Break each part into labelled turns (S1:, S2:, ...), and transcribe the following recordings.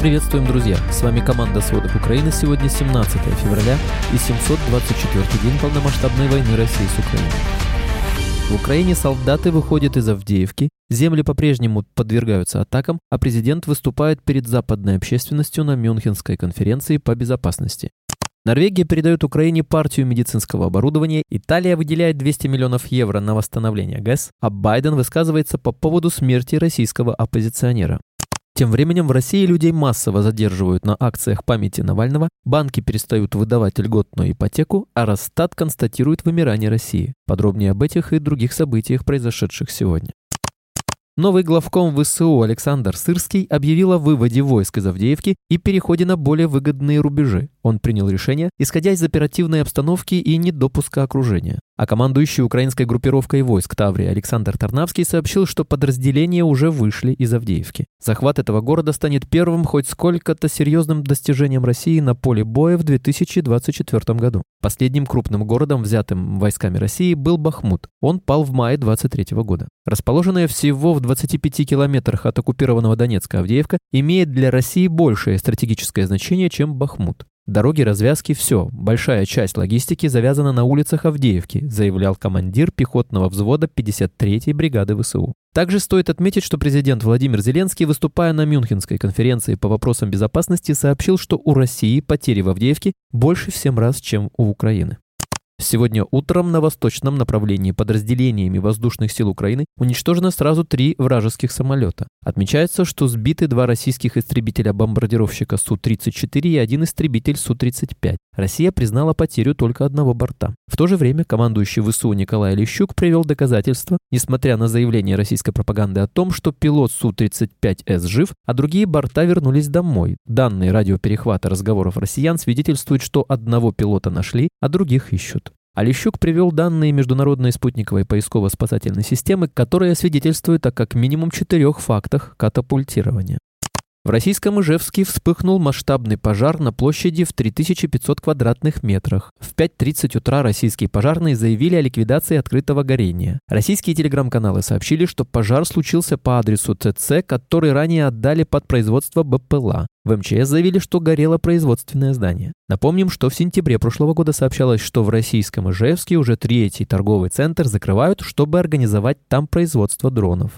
S1: Приветствуем, друзья! С вами команда «Сводок Украины». Сегодня 17 февраля и 724 день полномасштабной войны России с Украиной. В Украине солдаты выходят из Авдеевки, земли по-прежнему подвергаются атакам, а президент выступает перед западной общественностью на Мюнхенской конференции по безопасности. Норвегия передает Украине партию медицинского оборудования, Италия выделяет 200 миллионов евро на восстановление ГЭС, а Байден высказывается по поводу смерти российского оппозиционера. Тем временем в России людей массово задерживают на акциях памяти Навального, банки перестают выдавать льготную ипотеку, а Росстат констатирует вымирание России. Подробнее об этих и других событиях, произошедших сегодня. Новый главком ВСУ Александр Сырский объявил о выводе войск из Авдеевки и переходе на более выгодные рубежи. Он принял решение, исходя из оперативной обстановки и недопуска окружения. А командующий украинской группировкой войск Таврии Александр Тарнавский сообщил, что подразделения уже вышли из Авдеевки. Захват этого города станет первым хоть сколько-то серьезным достижением России на поле боя в 2024 году. Последним крупным городом, взятым войсками России, был Бахмут. Он пал в мае 23 года. Расположенная всего в 25 километрах от оккупированного Донецка Авдеевка имеет для России большее стратегическое значение, чем Бахмут. Дороги развязки – все. Большая часть логистики завязана на улицах Авдеевки, заявлял командир пехотного взвода 53-й бригады ВСУ. Также стоит отметить, что президент Владимир Зеленский, выступая на Мюнхенской конференции по вопросам безопасности, сообщил, что у России потери в Авдеевке больше в 7 раз, чем у Украины. Сегодня утром на восточном направлении подразделениями воздушных сил Украины уничтожено сразу три вражеских самолета. Отмечается, что сбиты два российских истребителя-бомбардировщика Су-34 и один истребитель Су-35. Россия признала потерю только одного борта. В то же время командующий ВСУ Николай Лещук привел доказательства, несмотря на заявление российской пропаганды о том, что пилот Су-35С жив, а другие борта вернулись домой. Данные радиоперехвата разговоров россиян свидетельствуют, что одного пилота нашли, а других ищут. Алищук привел данные международной спутниковой поисково-спасательной системы, которые свидетельствуют о как минимум четырех фактах катапультирования. В российском Ижевске вспыхнул масштабный пожар на площади в 3500 квадратных метрах. В 5.30 утра российские пожарные заявили о ликвидации открытого горения. Российские телеграм-каналы сообщили, что пожар случился по адресу ЦЦ, который ранее отдали под производство БПЛА. В МЧС заявили, что горело производственное здание. Напомним, что в сентябре прошлого года сообщалось, что в российском Ижевске уже третий торговый центр закрывают, чтобы организовать там производство дронов.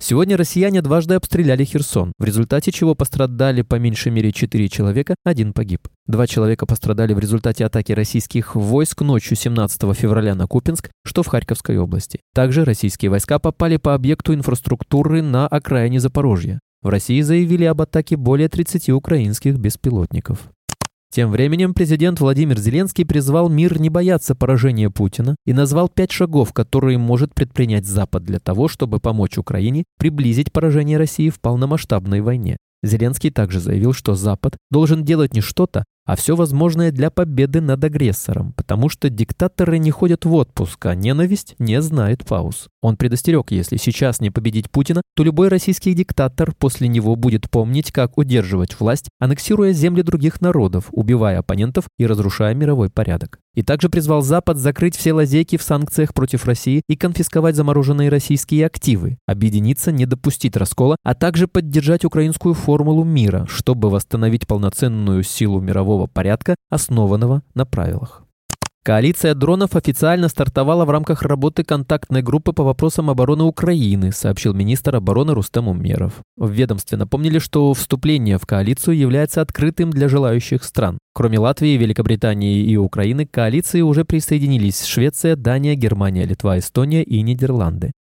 S1: Сегодня россияне дважды обстреляли Херсон, в результате чего пострадали по меньшей мере 4 человека, один погиб. Два человека пострадали в результате атаки российских войск ночью 17 февраля на Купинск, что в Харьковской области. Также российские войска попали по объекту инфраструктуры на окраине Запорожья. В России заявили об атаке более 30 украинских беспилотников. Тем временем президент Владимир Зеленский призвал мир не бояться поражения Путина и назвал пять шагов, которые может предпринять Запад для того, чтобы помочь Украине приблизить поражение России в полномасштабной войне. Зеленский также заявил, что Запад должен делать не что-то, а все возможное для победы над агрессором, потому что диктаторы не ходят в отпуск, а ненависть не знает пауз. Он предостерег, если сейчас не победить Путина, то любой российский диктатор после него будет помнить, как удерживать власть, аннексируя земли других народов, убивая оппонентов и разрушая мировой порядок. И также призвал Запад закрыть все лазейки в санкциях против России и конфисковать замороженные российские активы, объединиться, не допустить раскола, а также поддержать украинскую формулу мира, чтобы восстановить полноценную силу мирового порядка, основанного на правилах. Коалиция дронов официально стартовала в рамках работы контактной группы по вопросам обороны Украины, сообщил министр обороны Рустем Умеров. В ведомстве напомнили, что вступление в коалицию является открытым для желающих стран. Кроме Латвии, Великобритании и Украины, к коалиции уже присоединились Швеция, Дания, Германия, Литва, Эстония и Нидерланды.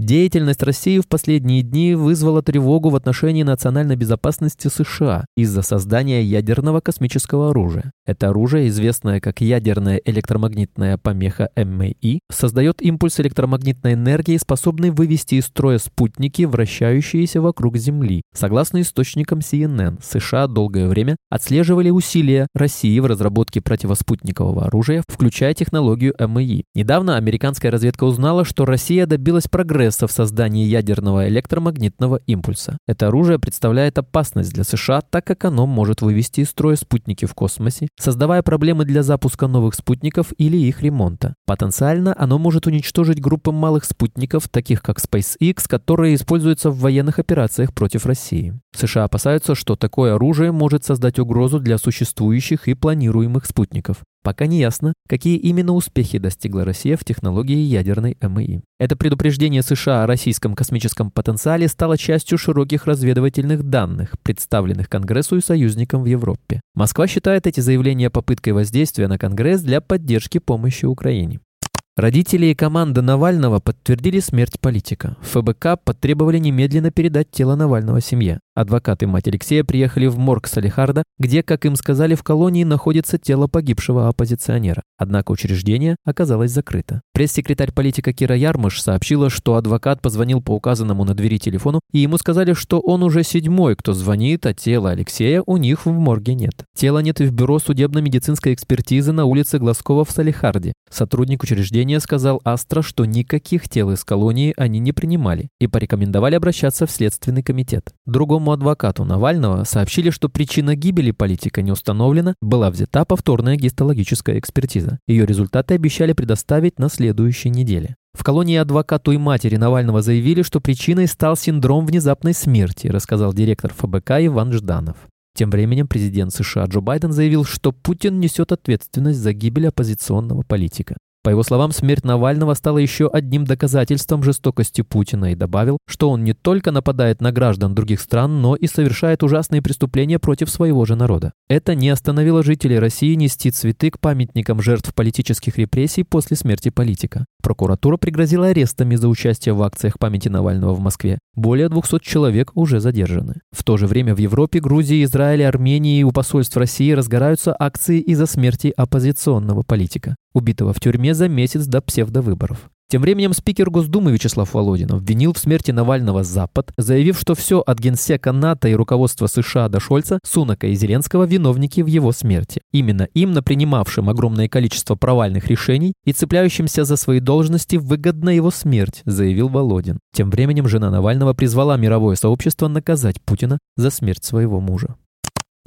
S1: Деятельность России в последние дни вызвала тревогу в отношении национальной безопасности США из-за создания ядерного космического оружия. Это оружие, известное как ядерная электромагнитная помеха МАИ, создает импульс электромагнитной энергии, способный вывести из строя спутники, вращающиеся вокруг Земли. Согласно источникам CNN, США долгое время отслеживали усилия России в разработке противоспутникового оружия, включая технологию МАИ. Недавно американская разведка узнала, что Россия добилась прогресса прогресса в создании ядерного электромагнитного импульса. Это оружие представляет опасность для США, так как оно может вывести из строя спутники в космосе, создавая проблемы для запуска новых спутников или их ремонта. Потенциально оно может уничтожить группы малых спутников, таких как SpaceX, которые используются в военных операциях против России. США опасаются, что такое оружие может создать угрозу для существующих и планируемых спутников. Пока не ясно, какие именно успехи достигла Россия в технологии ядерной МИ. Это предупреждение США о российском космическом потенциале стало частью широких разведывательных данных, представленных Конгрессу и союзникам в Европе. Москва считает эти заявления попыткой воздействия на Конгресс для поддержки помощи Украине. Родители и команда Навального подтвердили смерть политика. ФБК потребовали немедленно передать тело Навального семье. Адвокаты мать Алексея приехали в морг Салихарда, где, как им сказали, в колонии находится тело погибшего оппозиционера. Однако учреждение оказалось закрыто. Пресс-секретарь политика Кира Ярмыш сообщила, что адвокат позвонил по указанному на двери телефону, и ему сказали, что он уже седьмой, кто звонит, а тела Алексея у них в морге нет. Тела нет и в бюро судебно-медицинской экспертизы на улице Глазкова в Салихарде. Сотрудник учреждения сказал Астра, что никаких тел из колонии они не принимали и порекомендовали обращаться в Следственный комитет. Другому адвокату Навального сообщили, что причина гибели политика не установлена, была взята повторная гистологическая экспертиза. Ее результаты обещали предоставить на следующей неделе. В колонии адвокату и матери Навального заявили, что причиной стал синдром внезапной смерти, рассказал директор ФБК Иван Жданов. Тем временем президент США Джо Байден заявил, что Путин несет ответственность за гибель оппозиционного политика. По его словам, смерть Навального стала еще одним доказательством жестокости Путина и добавил, что он не только нападает на граждан других стран, но и совершает ужасные преступления против своего же народа. Это не остановило жителей России нести цветы к памятникам жертв политических репрессий после смерти политика. Прокуратура пригрозила арестами за участие в акциях памяти Навального в Москве. Более 200 человек уже задержаны. В то же время в Европе, Грузии, Израиле, Армении и у посольств России разгораются акции из-за смерти оппозиционного политика убитого в тюрьме за месяц до псевдовыборов. Тем временем спикер Госдумы Вячеслав Володин обвинил в смерти Навального Запад, заявив, что все от генсека НАТО и руководства США до Шольца, Сунака и Зеленского виновники в его смерти. Именно им, на принимавшим огромное количество провальных решений и цепляющимся за свои должности, выгодна его смерть, заявил Володин. Тем временем жена Навального призвала мировое сообщество наказать Путина за смерть своего мужа.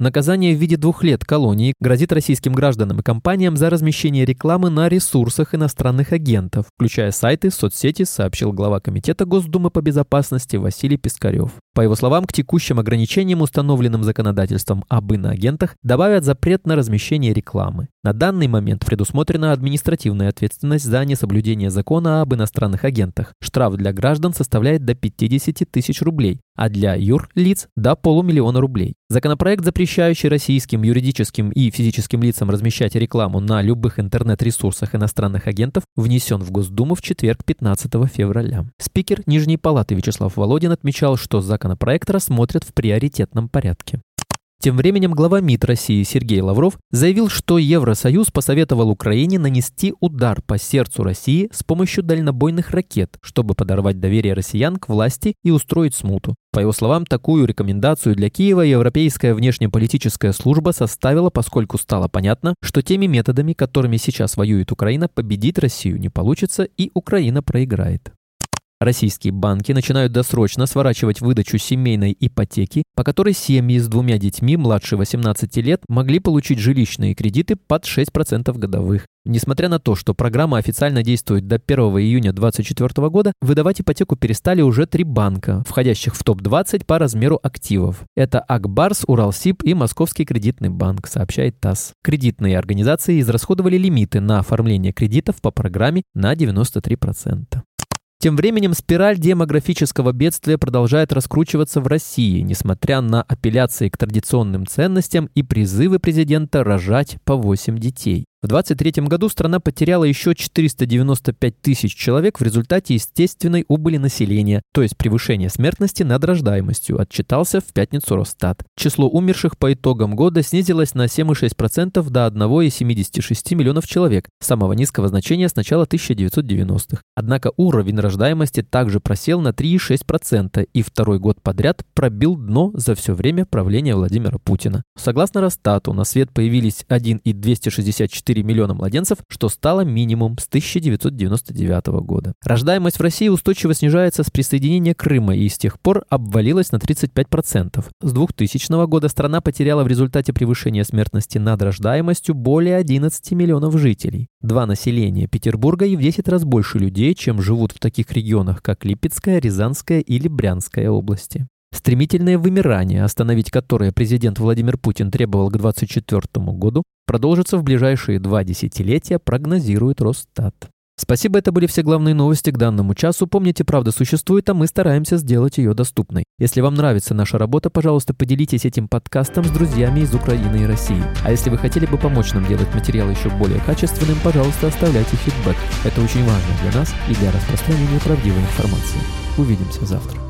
S1: Наказание в виде двух лет колонии грозит российским гражданам и компаниям за размещение рекламы на ресурсах иностранных агентов, включая сайты, соцсети, сообщил глава Комитета Госдумы по безопасности Василий Пискарев. По его словам, к текущим ограничениям, установленным законодательством об иноагентах, добавят запрет на размещение рекламы. На данный момент предусмотрена административная ответственность за несоблюдение закона об иностранных агентах. Штраф для граждан составляет до 50 тысяч рублей, а для юрлиц – до полумиллиона рублей. Законопроект, запрещающий российским юридическим и физическим лицам размещать рекламу на любых интернет-ресурсах иностранных агентов, внесен в Госдуму в четверг 15 февраля. Спикер Нижней Палаты Вячеслав Володин отмечал, что законопроект рассмотрят в приоритетном порядке. Тем временем глава МИД России Сергей Лавров заявил, что Евросоюз посоветовал Украине нанести удар по сердцу России с помощью дальнобойных ракет, чтобы подорвать доверие россиян к власти и устроить смуту. По его словам, такую рекомендацию для Киева Европейская внешнеполитическая служба составила, поскольку стало понятно, что теми методами, которыми сейчас воюет Украина, победить Россию не получится и Украина проиграет. Российские банки начинают досрочно сворачивать выдачу семейной ипотеки, по которой семьи с двумя детьми младше 18 лет могли получить жилищные кредиты под 6% годовых. Несмотря на то, что программа официально действует до 1 июня 2024 года, выдавать ипотеку перестали уже три банка, входящих в топ-20 по размеру активов. Это Акбарс, Уралсиб и Московский кредитный банк, сообщает ТАСС. Кредитные организации израсходовали лимиты на оформление кредитов по программе на 93%. Тем временем спираль демографического бедствия продолжает раскручиваться в России, несмотря на апелляции к традиционным ценностям и призывы президента рожать по 8 детей. В 2023 году страна потеряла еще 495 тысяч человек в результате естественной убыли населения, то есть превышения смертности над рождаемостью, отчитался в пятницу Росстат. Число умерших по итогам года снизилось на 7,6% до 1,76 миллионов человек, самого низкого значения с начала 1990-х. Однако уровень рождаемости также просел на 3,6% и второй год подряд пробил дно за все время правления Владимира Путина. Согласно Росстату, на свет появились 1,264 4 миллиона младенцев, что стало минимум с 1999 года. Рождаемость в России устойчиво снижается с присоединения Крыма и с тех пор обвалилась на 35%. С 2000 года страна потеряла в результате превышения смертности над рождаемостью более 11 миллионов жителей. Два населения Петербурга и в 10 раз больше людей, чем живут в таких регионах, как Липецкая, Рязанская или Брянская области. Стремительное вымирание, остановить которое президент Владимир Путин требовал к 2024 году, продолжится в ближайшие два десятилетия, прогнозирует Росстат. Спасибо, это были все главные новости к данному часу. Помните, правда существует, а мы стараемся сделать ее доступной. Если вам нравится наша работа, пожалуйста, поделитесь этим подкастом с друзьями из Украины и России. А если вы хотели бы помочь нам делать материал еще более качественным, пожалуйста, оставляйте фидбэк. Это очень важно для нас и для распространения правдивой информации. Увидимся завтра.